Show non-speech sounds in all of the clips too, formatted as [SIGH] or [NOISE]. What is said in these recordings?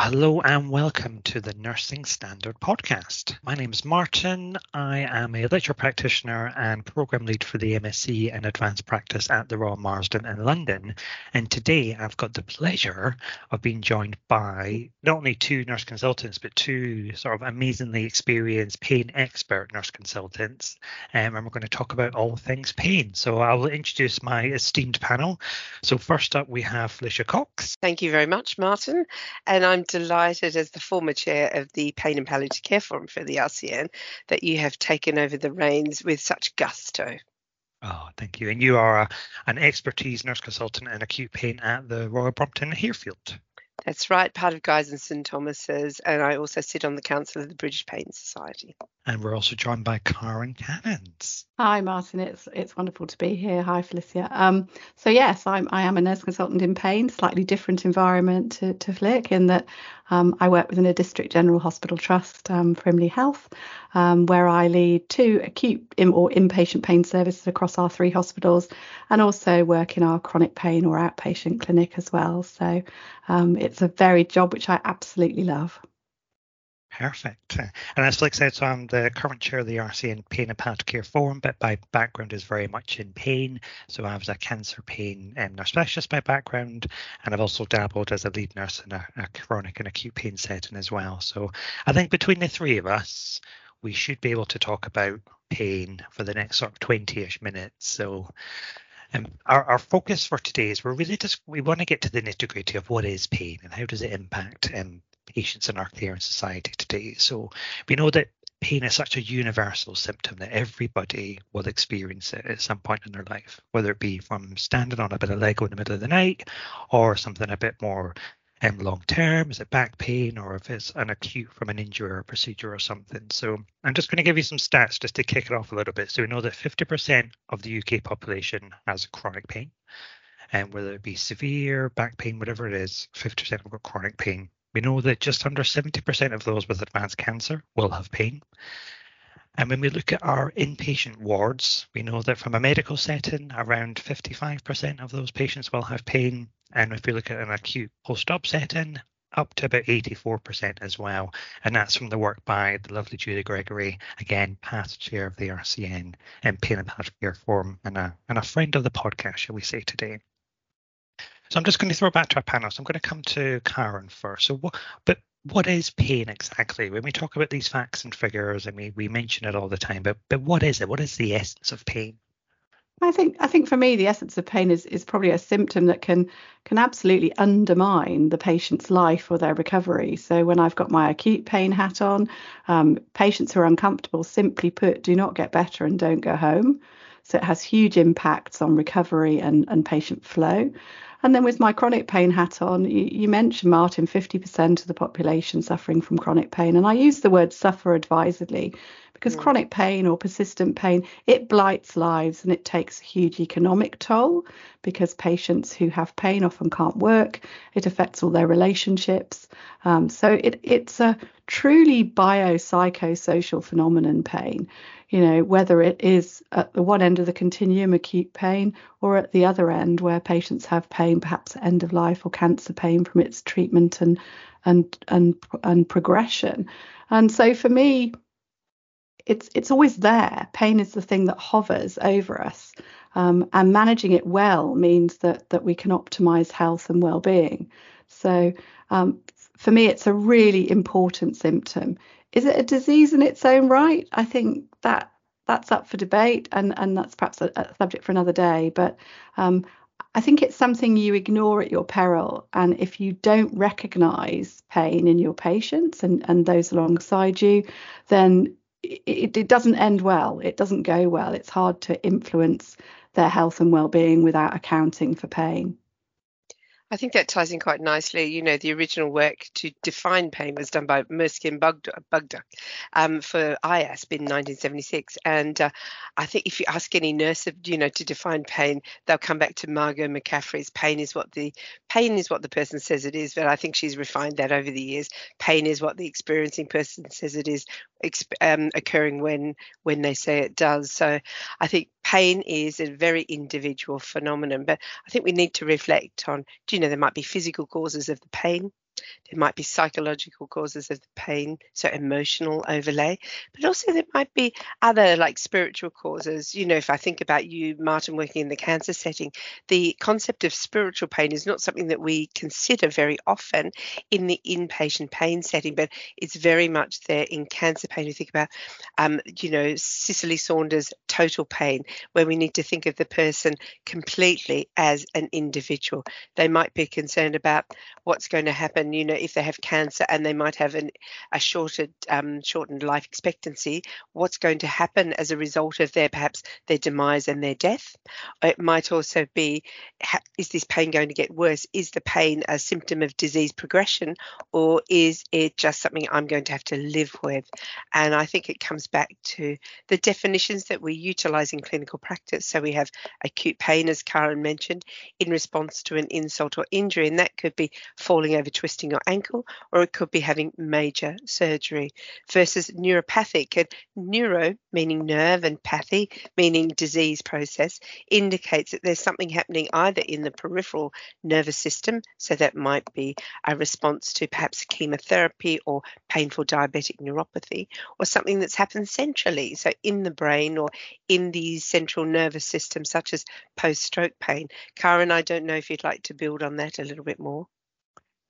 hello and welcome to the Nursing Standard Podcast. My name is Martin. I am a lecture practitioner and program lead for the MSc in Advanced Practice at the Royal Marsden in London. And today I've got the pleasure of being joined by not only two nurse consultants, but two sort of amazingly experienced pain expert nurse consultants. Um, and we're going to talk about all things pain. So I'll introduce my esteemed panel. So first up, we have Felicia Cox. Thank you very much, Martin. And I'm delighted, as the former chair of the Pain and Palliative Care Forum for the RCN, that you have taken over the reins with such gusto. Oh, thank you. And you are a, an expertise nurse consultant in acute pain at the Royal Brompton Harefield. That's right, part of Guy's and St Thomas's, and I also sit on the Council of the British Pain Society. And we're also joined by Karin Cannons. Hi, Martin. It's it's wonderful to be here. Hi, Felicia. Um, so yes, I'm I am a nurse consultant in pain, slightly different environment to, to Flick in that um, I work within a district general hospital trust, um, Frimley Health, um, where I lead two acute in, or inpatient pain services across our three hospitals, and also work in our chronic pain or outpatient clinic as well. So um, it's a varied job which I absolutely love. Perfect. And as Flick said, so I'm the current chair of the RCN Pain and Palliative Care Forum, but my background is very much in pain. So I was a cancer pain um, nurse specialist by background, and I've also dabbled as a lead nurse in a, a chronic and acute pain setting as well. So I think between the three of us, we should be able to talk about pain for the next sort of 20-ish minutes. So um, our, our focus for today is we're really just we want to get to the nitty gritty of what is pain and how does it impact um, patients in our care and society today. So we know that pain is such a universal symptom that everybody will experience it at some point in their life, whether it be from standing on a bit of Lego in the middle of the night or something a bit more um, long term? Is it back pain or if it's an acute from an injury or procedure or something? So I'm just going to give you some stats just to kick it off a little bit. So we know that 50% of the UK population has chronic pain. And whether it be severe back pain, whatever it is, 50% have got chronic pain. We know that just under 70% of those with advanced cancer will have pain. And when we look at our inpatient wards, we know that from a medical setting, around 55% of those patients will have pain. And if we look at an acute post op setting, up to about 84% as well. And that's from the work by the lovely Julie Gregory, again, past chair of the RCN and Pain and Palliative Care Forum, and a, and a friend of the podcast, shall we say, today. So I'm just going to throw back to our panel. So I'm going to come to Karin first. So what, but what is pain exactly? When we talk about these facts and figures, I mean, we mention it all the time, but but what is it? What is the essence of pain? I think I think for me the essence of pain is is probably a symptom that can can absolutely undermine the patient's life or their recovery. So when I've got my acute pain hat on, um, patients who are uncomfortable, simply put, do not get better and don't go home. So it has huge impacts on recovery and, and patient flow. And then with my chronic pain hat on, you, you, mentioned, Martin, 50% of the population suffering from chronic pain. And I use the word suffer advisedly because yeah. chronic pain or persistent pain, it blights lives and it takes a huge economic toll because patients who have pain often can't work. It affects all their relationships. Um, so it, it's a truly biopsychosocial phenomenon, pain you know, whether it is at the one end of the continuum, acute pain, or at the other end where patients have pain, perhaps at end of life or cancer pain from its treatment and and and and progression. And so for me, it's it's always there. Pain is the thing that hovers over us, um, and managing it well means that that we can optimize health and well-being. So um, for me, it's a really important symptom. Is it a disease in its own right? I think that that's up for debate, and and that's perhaps a, a subject for another day. But um, I think it's something you ignore at your peril, and if you don't recognise pain in your patients and and those alongside you, then it, it doesn't end well. It doesn't go well. It's hard to influence their health and well-being without accounting for pain. I think that ties in quite nicely. You know, the original work to define pain was done by Merskey and Bogduk um, for IASP in 1976. And uh, I think if you ask any nurse, you know, to define pain, they'll come back to Margo McCaffery's pain is what the pain is what the person says it is. But I think she's refined that over the years. Pain is what the experiencing person says it is um, occurring when when they say it does. So I think pain is a very individual phenomenon, but I think we need to reflect on. Do you know there might be physical causes of the pain? There might be psychological causes of the pain, so emotional overlay, but also there might be other like spiritual causes. You know, if I think about you, Martin, working in the cancer setting, the concept of spiritual pain is not something that we consider very often in the inpatient pain setting, but it's very much there in cancer pain. You think about, um, you know, Cicely Saunders' total pain, where we need to think of the person completely as an individual. They might be concerned about what's going to happen, you know, if they have cancer and they might have an, a shortened, um, shortened life expectancy, what's going to happen as a result of their perhaps their demise and their death. It might also be, is this pain going to get worse? Is the pain a symptom of disease progression or is it just something I'm going to have to live with? And I think it comes back to the definitions that we utilize in clinical practice. So we have acute pain, as Karin mentioned, in response to an insult or injury, and that could be falling over, twisting your ankle, or it could be having major surgery, versus neuropathic. And neuro, meaning nerve, and pathy, meaning disease process, indicates that there's something happening either in the peripheral nervous system, so that might be a response to perhaps chemotherapy or painful diabetic neuropathy, or something that's happened centrally, so in the brain or in the central nervous system, such as post stroke pain. Karin, I don't know if you'd like to build on that a little bit more.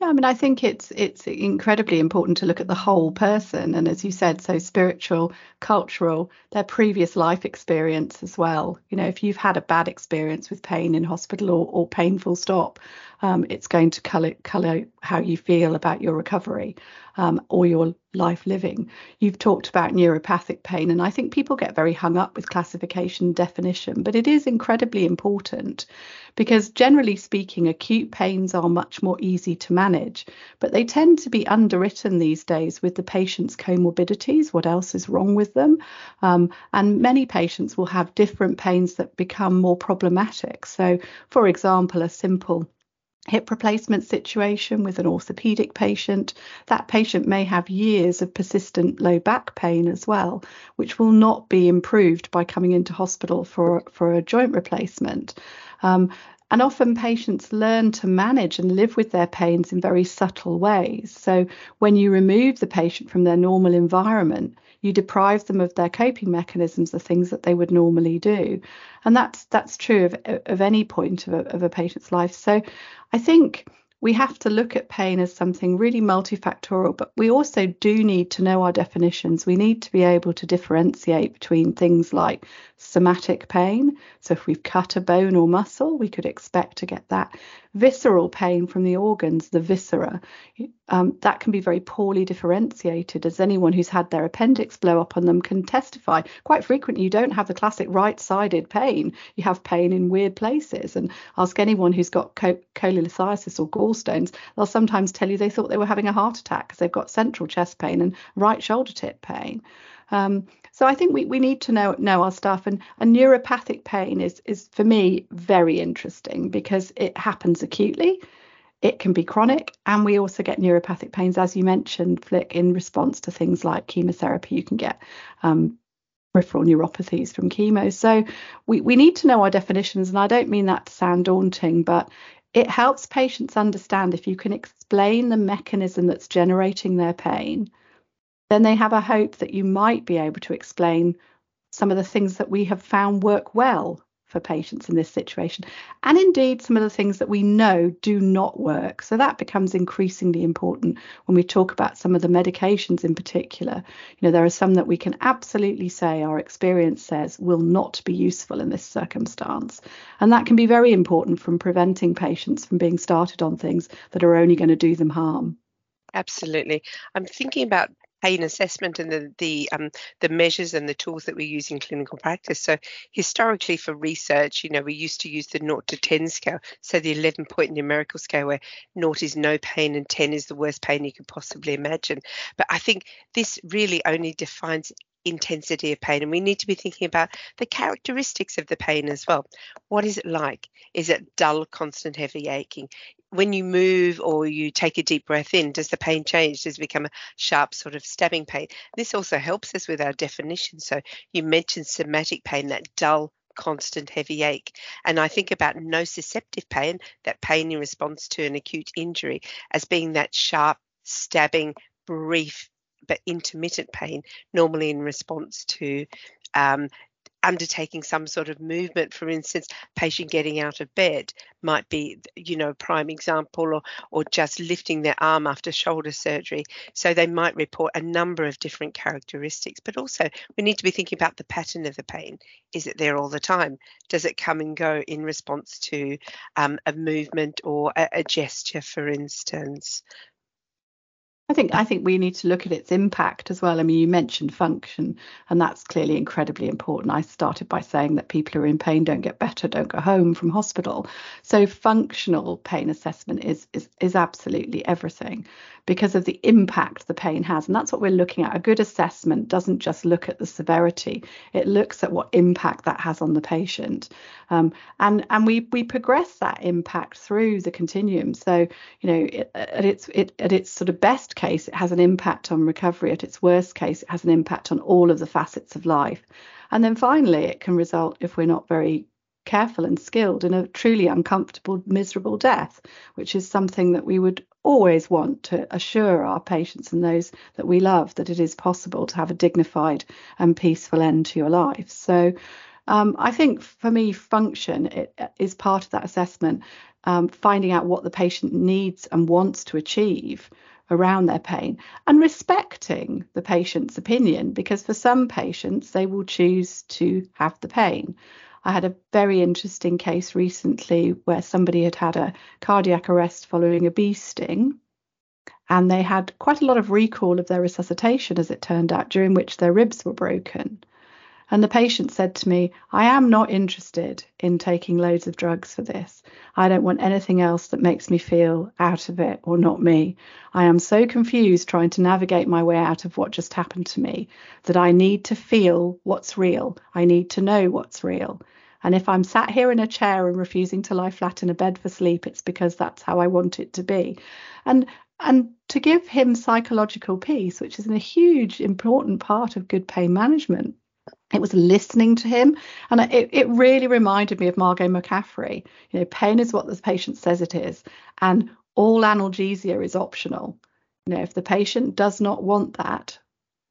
Yeah, I mean, I think it's it's incredibly important to look at the whole person, and as you said, so spiritual, cultural, their previous life experience as well. You know, if you've had a bad experience with pain in hospital or, or painful stop, um, it's going to color color how you feel about your recovery um, or your life living. You've talked about neuropathic pain, and I think people get very hung up with classification definition, but it is incredibly important because generally speaking, acute pains are much more easy to manage, but they tend to be underwritten these days with the patient's comorbidities, what else is wrong with them. Um, and many patients will have different pains that become more problematic. So, for example, a simple hip replacement situation with an orthopedic patient, that patient may have years of persistent low back pain as well, which will not be improved by coming into hospital for, for a joint replacement. Um, and often patients learn to manage and live with their pains in very subtle ways. So when you remove the patient from their normal environment, you deprive them of their coping mechanisms, the things that they would normally do. And that's that's true of, of any point of a, of a patient's life. So I think we have to look at pain as something really multifactorial, but we also do need to know our definitions. We need to be able to differentiate between things like somatic pain. So, if we've cut a bone or muscle, we could expect to get that. Visceral pain from the organs, the viscera, um, that can be very poorly differentiated, as anyone who's had their appendix blow up on them can testify. Quite frequently, you don't have the classic right sided pain, you have pain in weird places. And ask anyone who's got co- cholelithiasis or gallstones, they'll sometimes tell you they thought they were having a heart attack because they've got central chest pain and right shoulder tip pain. Um, so I think we, we need to know know our stuff. And, and neuropathic pain is is for me very interesting because it happens acutely. It can be chronic, and we also get neuropathic pains, as you mentioned, Flick, in response to things like chemotherapy. You can get um, peripheral neuropathies from chemo. So we, we need to know our definitions, and I don't mean that to sound daunting, but it helps patients understand if you can explain the mechanism that's generating their pain then they have a hope that you might be able to explain some of the things that we have found work well for patients in this situation, and indeed some of the things that we know do not work. So that becomes increasingly important when we talk about some of the medications in particular. You know, there are some that we can absolutely say our experience says will not be useful in this circumstance. And that can be very important from preventing patients from being started on things that are only going to do them harm. Absolutely. I'm thinking about pain assessment and the the um, the measures and the tools that we use in clinical practice. So historically for research, you know, we used to use the 0 to 10 scale, so the 11 point numerical scale where 0 is no pain and 10 is the worst pain you could possibly imagine. But I think this really only defines intensity of pain and we need to be thinking about the characteristics of the pain as well what is it like is it dull constant heavy aching when you move or you take a deep breath in, does the pain change? Does it become a sharp sort of stabbing pain? This also helps us with our definition. So you mentioned somatic pain, that dull constant heavy ache. And I think about nociceptive pain, that pain in response to an acute injury, as being that sharp, stabbing, brief, but intermittent pain, normally in response to um, undertaking some sort of movement for instance patient getting out of bed might be you know a prime example or or just lifting their arm after shoulder surgery. So they might report a number of different characteristics but also we need to be thinking about the pattern of the pain. Is it there all the time? Does it come and go in response to um, a movement or a, a gesture for instance I think I think we need to look at its impact as well. I mean, you mentioned function, and that's clearly incredibly important. I started by saying that people who are in pain don't get better, don't go home from hospital. So functional pain assessment is is is absolutely everything because of the impact the pain has, and that's what we're looking at. A good assessment doesn't just look at the severity; it looks at what impact that has on the patient, um, and and we we progress that impact through the continuum. So you know, it, at its it, at its sort of best case, it has an impact on recovery. At its worst case, it has an impact on all of the facets of life. And then finally, it can result, if we're not very careful and skilled, in a truly uncomfortable, miserable death, which is something that we would always want to assure our patients and those that we love that it is possible to have a dignified and peaceful end to your life. So um, I think for me, function it, is part of that assessment, um, finding out what the patient needs and wants to achieve around their pain and respecting the patient's opinion because for some patients they will choose to have the pain. I had a very interesting case recently where somebody had had a cardiac arrest following a bee sting and they had quite a lot of recall of their resuscitation as it turned out during which their ribs were broken. And the patient said to me, I am not interested in taking loads of drugs for this. I don't want anything else that makes me feel out of it or not me. I am so confused trying to navigate my way out of what just happened to me that I need to feel what's real. I need to know what's real. And if I'm sat here in a chair and refusing to lie flat in a bed for sleep, it's because that's how I want it to be. And and to give him psychological peace, which is a huge important part of good pain management, it was listening to him. And it, it really reminded me of Margo McCaffery. You know pain is what the patient says it is and all analgesia is optional. You know if the patient does not want that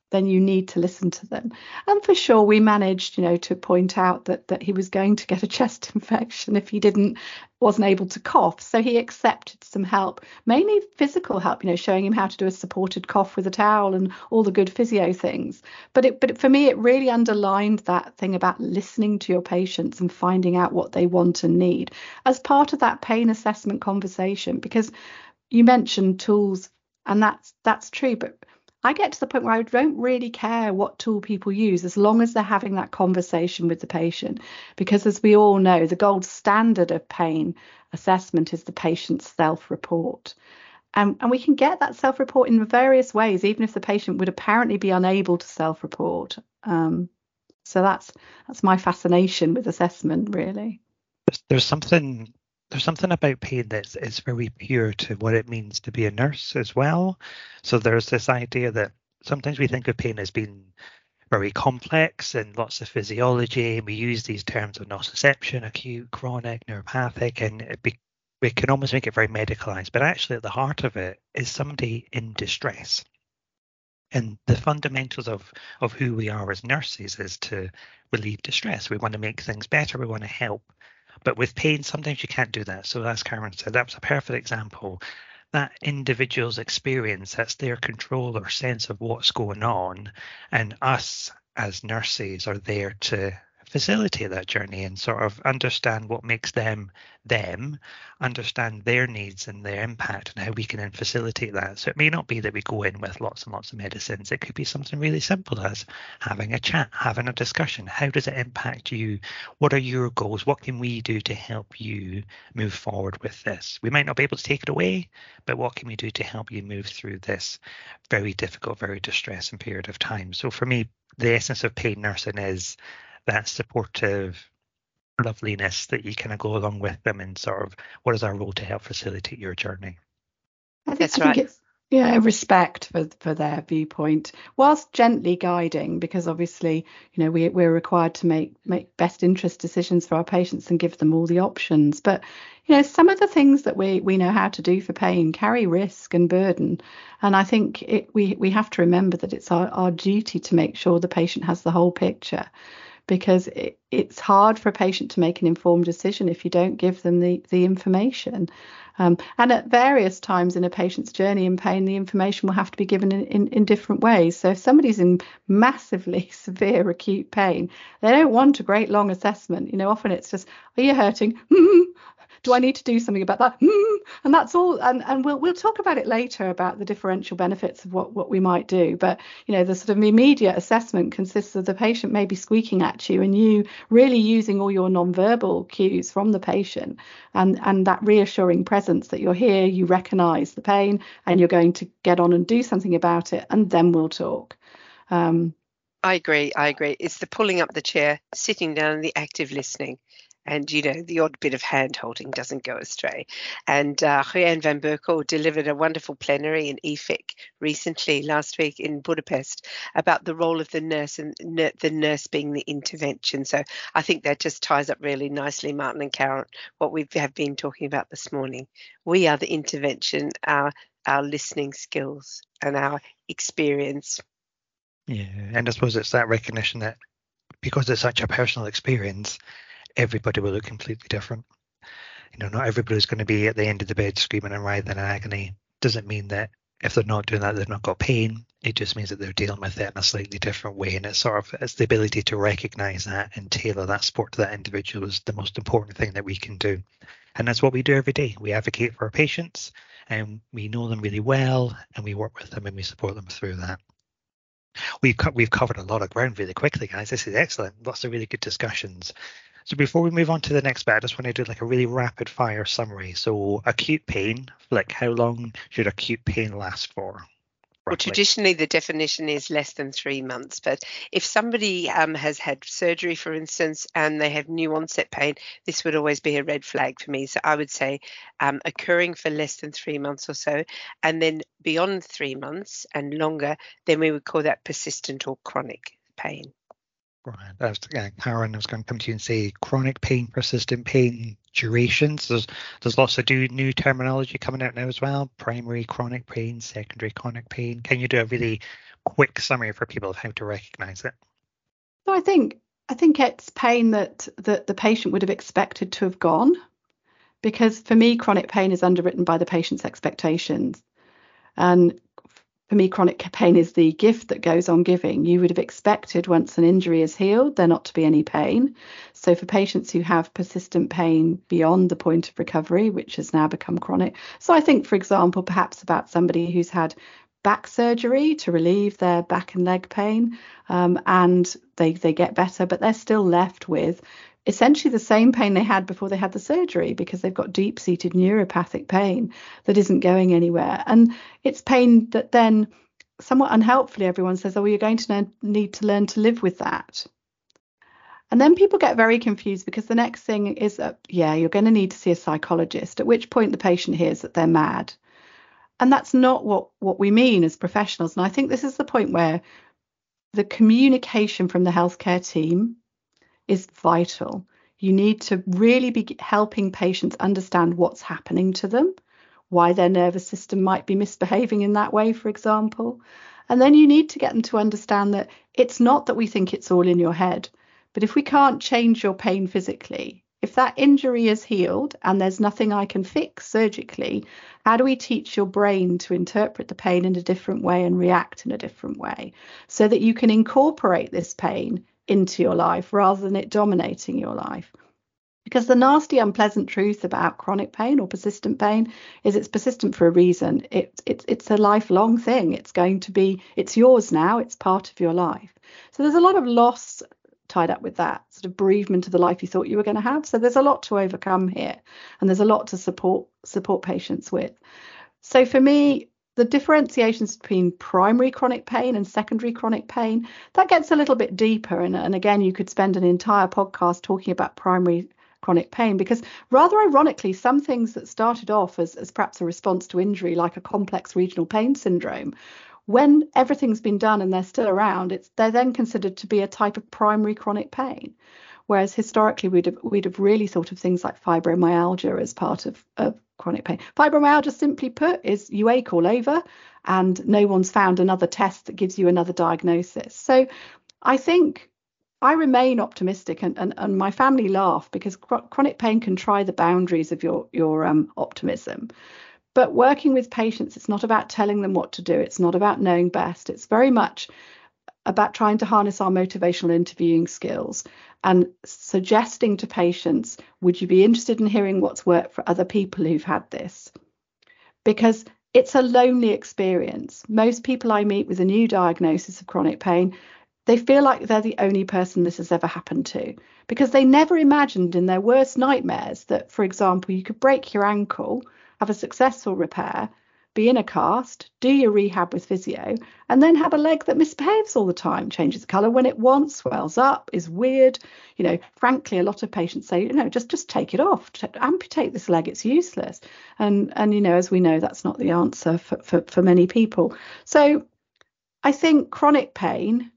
then you need to listen to them. And for sure, we managed, you know, to point out that that he was going to get a [LAUGHS] chest infection if he didn't wasn't able to cough. So he accepted some help, mainly physical help, you know, showing him how to do a supported cough with a towel and all the good physio things. But it but for me, it really underlined that thing about listening to your patients and finding out what they want and need as part of that pain assessment conversation. Because you mentioned tools, and that's that's true, but I get to the point where I don't really care what tool people use as long as they're having that conversation with the patient. Because as we all know, the gold standard of pain assessment is the patient's self report. Um, and we can get that self report in various ways, even if the patient would apparently be unable to self report. Um, so that's that's my fascination with assessment, really. There's something there's something about pain that's is very pure to what it means to be a nurse as well. So there's this idea that sometimes we think of pain as being very complex and lots of physiology, and we use these terms of nociception, acute, chronic, neuropathic, and be, we can almost make it very medicalized. But actually, at the heart of it is somebody in distress. And the fundamentals of, of who we are as nurses is to relieve distress. We want to make things better. We want to help but with pain, sometimes you can't do that. So as Karin said, that was a perfect example. That individual's experience, that's their control or sense of what's going on. And us as nurses are there to facilitate that journey and sort of understand what makes them them, understand their needs and their impact and how we can then facilitate that. So it may not be that we go in with lots and lots of medicines. It could be something really simple as having a chat, having a discussion. How does it impact you? What are your goals? What can we do to help you move forward with this? We might not be able to take it away, but what can we do to help you move through this very difficult, very distressing period of time? So for me, the essence of pain nursing is that supportive loveliness that you kind of go along with them and sort of what is our role to help facilitate your journey. I think, That's I right. Think it's, Yeah, respect for for their viewpoint, whilst gently guiding, because obviously, you know, we we're required to make make best interest decisions for our patients and give them all the options. But you know, some of the things that we we know how to do for pain carry risk and burden, and I think it, we we have to remember that it's our, our duty to make sure the patient has the whole picture because it, it's hard for a patient to make an informed decision if you don't give them the, the information. Um, and at various times in a patient's journey in pain, the information will have to be given in, in, in different ways. So if somebody's in massively [LAUGHS] severe acute pain, they don't want a great long assessment. You know, often it's just, are you hurting? [LAUGHS] do I need to do something about that? Hmm. [LAUGHS] And that's all. And, and we'll we'll talk about it later about the differential benefits of what, what we might do. But you know, the sort of immediate assessment consists of the patient maybe squeaking at you and you really using all your non-verbal cues from the patient and, and that reassuring presence that you're here, you recognize the pain and you're going to get on and do something about it, and then we'll talk. Um, I agree. I agree. It's the pulling up the chair, sitting down, and the active listening and you know the odd bit of hand holding doesn't go astray. And uh, van Berkel delivered a wonderful plenary in EFIC recently last week in Budapest about the role of the nurse and the nurse being the intervention. So I think that just ties up really nicely, Martin and Karin, what we have been talking about this morning. We are the intervention, our our listening skills and our experience. Yeah, and I suppose it's that recognition that because it's such a personal experience, everybody will look completely different. You know, not everybody's going to be at the end of the bed screaming and writhing in agony. Doesn't mean that if they're not doing that, they've not got pain. It just means that they're dealing with it in a slightly different way. And it's sort of it's the ability to recognize that and tailor that support to that individual is the most important thing that we can do. And that's what we do every day. We advocate for our patients and we know them really well and we work with them and we support them through that. We've co- we've covered a lot of ground really quickly, guys. This is excellent. Lots of really good discussions. So before we move on to the next bit, I just want to do like a really rapid fire summary. So acute pain, like how long should acute pain last for? Well, traditionally, the definition is less than three months. But if somebody um, has had surgery, for instance, and they have new onset pain, this would always be a red flag for me. So I would say um, occurring for less than three months or so. And then beyond three months and longer, then we would call that persistent or chronic pain. Right. I was, uh, Karin, I was going to come to you and say chronic pain, persistent pain, durations. There's there's lots of new terminology coming out now as well. Primary chronic pain, secondary chronic pain. Can you do a really quick summary for people of how to recognise it? So I think I think it's pain that that the patient would have expected to have gone, because for me, chronic pain is underwritten by the patient's expectations, and for me, chronic pain is the gift that goes on giving. You would have expected once an injury is healed, there not to be any pain. So, for patients who have persistent pain beyond the point of recovery, which has now become chronic. So, I think, for example, perhaps about somebody who's had back surgery to relieve their back and leg pain, um, and they, they get better, but they're still left with essentially the same pain they had before they had the surgery because they've got deep seated neuropathic pain that isn't going anywhere. And it's pain that then, somewhat unhelpfully, everyone says, oh, well, you're going to need to learn to live with that. And then people get very confused because the next thing is, yeah, you're going to need to see a psychologist, at which point the patient hears that they're mad. And that's not what, what we mean as professionals. And I think this is the point where the communication from the healthcare team is vital. You need to really be helping patients understand what's happening to them, why their nervous system might be misbehaving in that way, for example. And then you need to get them to understand that it's not that we think it's all in your head, but if we can't change your pain physically, if that injury is healed and there's nothing I can fix surgically, how do we teach your brain to interpret the pain in a different way and react in a different way so that you can incorporate this pain into your life rather than it dominating your life. Because the nasty, unpleasant truth about chronic pain or persistent pain is it's persistent for a reason. It's it's it's a lifelong thing. It's going to be it's yours now. It's part of your life. So there's a lot of loss tied up with that sort of bereavement of the life you thought you were going to have. So there's a lot to overcome here, and there's a lot to support support patients with. So for me, the differentiations between primary chronic pain and secondary chronic pain that gets a little bit deeper. And, and again you could spend an entire podcast talking about primary chronic pain because rather ironically some things that started off as, as perhaps a response to injury like a complex regional pain syndrome when everything's been done and they're still around it's they're then considered to be a type of primary chronic pain whereas historically we'd have we'd have really thought of things like fibromyalgia as part of, of chronic pain fibromyalgia simply put is you ache all over and no one's found another test that gives you another diagnosis so i think I remain optimistic, and, and, and my family laugh because chronic pain can try the boundaries of your your um, optimism. But working with patients, it's not about telling them what to do. It's not about knowing best. It's very much about trying to harness our motivational interviewing skills and suggesting to patients, would you be interested in hearing what's worked for other people who've had this? Because it's a lonely experience. Most people I meet with a new diagnosis of chronic pain they feel like they're the only person this has ever happened to because they never imagined in their worst nightmares that, for example, you could break your ankle, have a successful repair, be in a cast, do your rehab with physio, and then have a leg that misbehaves all the time, changes colour when it wants, swells up, is weird. You know, frankly, a lot of patients say, you know, just just take it off, amputate this leg, it's useless. And and you know, as we know, that's not the answer for for, for many people. So I think chronic pain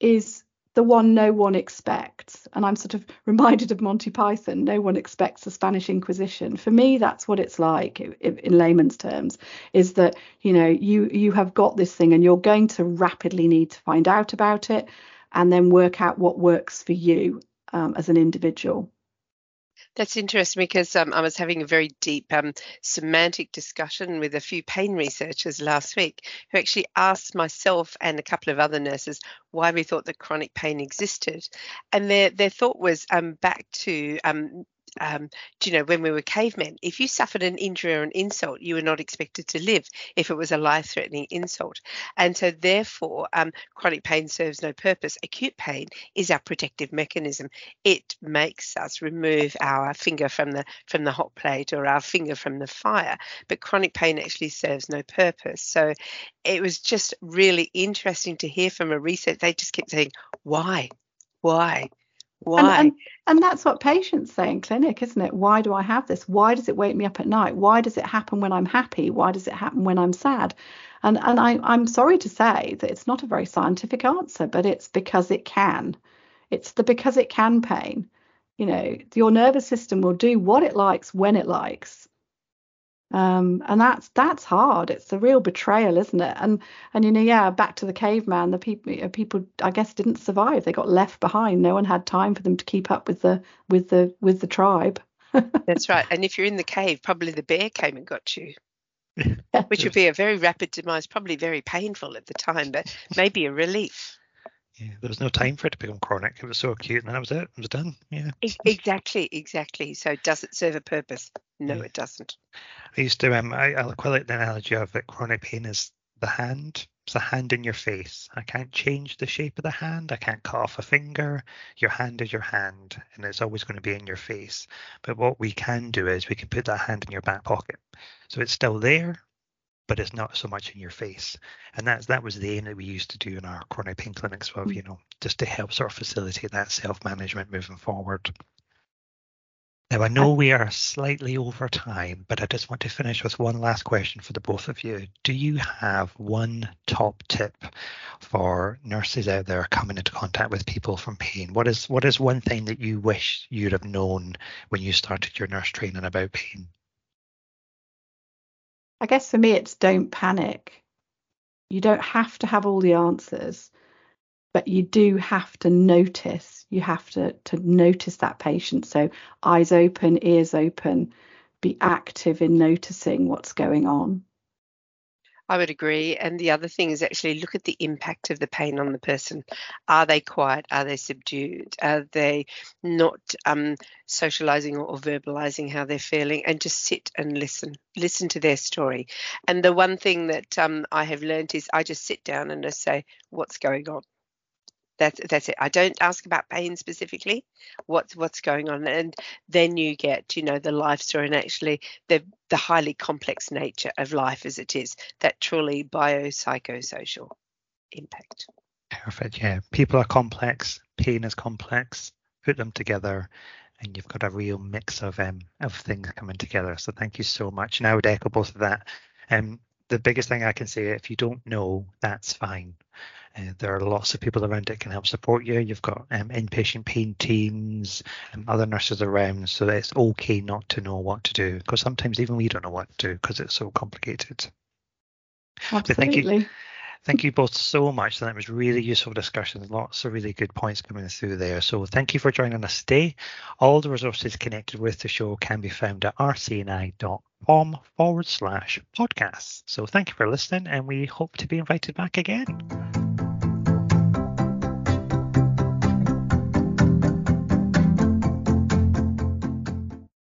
is the one no one expects. And I'm sort of [LAUGHS] reminded of Monty Python no one expects the Spanish Inquisition. For me, that's what it's like in layman's terms is that, you know, you, you have got this thing and you're going to rapidly need to find out about it and then work out what works for you um, as an individual. That's interesting because um, I was having a very deep um, semantic discussion with a few pain researchers last week who actually asked myself and a couple of other nurses why we thought that chronic pain existed. And their, their thought was um, back to um, do you know, when we were cavemen, if you suffered an injury or an insult, you were not expected to live if it was a life threatening insult. And so, therefore, um, chronic pain serves no purpose. Acute pain is our protective mechanism. It makes us remove our finger from the from the hot plate or our finger from the fire. But chronic pain actually serves no purpose. So it was just really interesting to hear from a research. They just kept saying, why? Why? Why? And, and, and, that's what patients say in clinic, isn't it? Why do I have this? Why does it wake me up at night? Why does it happen when I'm happy? Why does it happen when I'm sad? And and I, I'm sorry to say that it's not a very scientific answer, but it's because it can. It's the because it can pain. You know, your nervous system will do what it likes when it likes um, and that's that's hard. It's a real betrayal, isn't it? And and you know, yeah, back to the caveman. The people people I guess didn't survive. They got left behind. No one had time for them to keep up with the with the with the tribe. [LAUGHS] that's right. And if you're in the cave, probably the bear came and got you. [LAUGHS] Which would be a very rapid demise, probably very painful at the time, but maybe a relief. Yeah, there was no time for it to become chronic. It was so acute, and then that was it. It was done. Yeah. Exactly, exactly. So, does it serve a purpose? No, yeah. it doesn't. I used to. Um, I, I quite like the analogy of that chronic pain is the hand. It's the hand in your face. I can't change the shape of the hand. I can't cut off a finger. Your hand is your hand, and it's always going to be in your face. But what we can do is we can put that hand in your back pocket, so it's still there, but it's not so much in your face. And that's that was the aim that we used to do in our chronic pain clinics, of mm. you know, just to help sort of facilitate that self-management moving forward. Now I know we are slightly over time, but I just want to finish with one last question for the both of you. Do you have one top tip for nurses out there coming into contact with people from pain? What is what is one thing that you wish you'd have known when you started your nurse training about pain? I guess for me, it's don't panic. You don't have to have all the answers, but you do have to notice. You have to, to notice that patient. So, eyes open, ears open, be active in noticing what's going on. I would agree. And the other thing is actually look at the impact of the pain on the person. Are they quiet? Are they subdued? Are they not um, socializing or, or verbalizing how they're feeling? And just sit and listen. Listen to their story. And the one thing that um, I have learned is I just sit down and I say, What's going on? That's that's it. I don't ask about pain specifically. What's what's going on, and then you get you know the life story and actually the the highly complex nature of life as it is. That truly biopsychosocial impact. Perfect. Yeah, people are complex. Pain is complex. Put them together and you've got a real mix of um, of things coming together. So thank you so much. And I would echo both of that. Um, the biggest thing I can say, if you don't know, that's fine. Uh, there are lots of people around that can help support you. You've got um, inpatient pain teams and other nurses around, so it's okay not to know what to do because sometimes even we don't know what to do because it's so complicated. Absolutely. thank you, thank you both so much. That was really useful discussion. Lots of really good points coming through there. So thank you for joining us today. All the resources connected with the show can be found at rcni.com forward slash podcast. So thank you for listening, and we hope to be invited back again.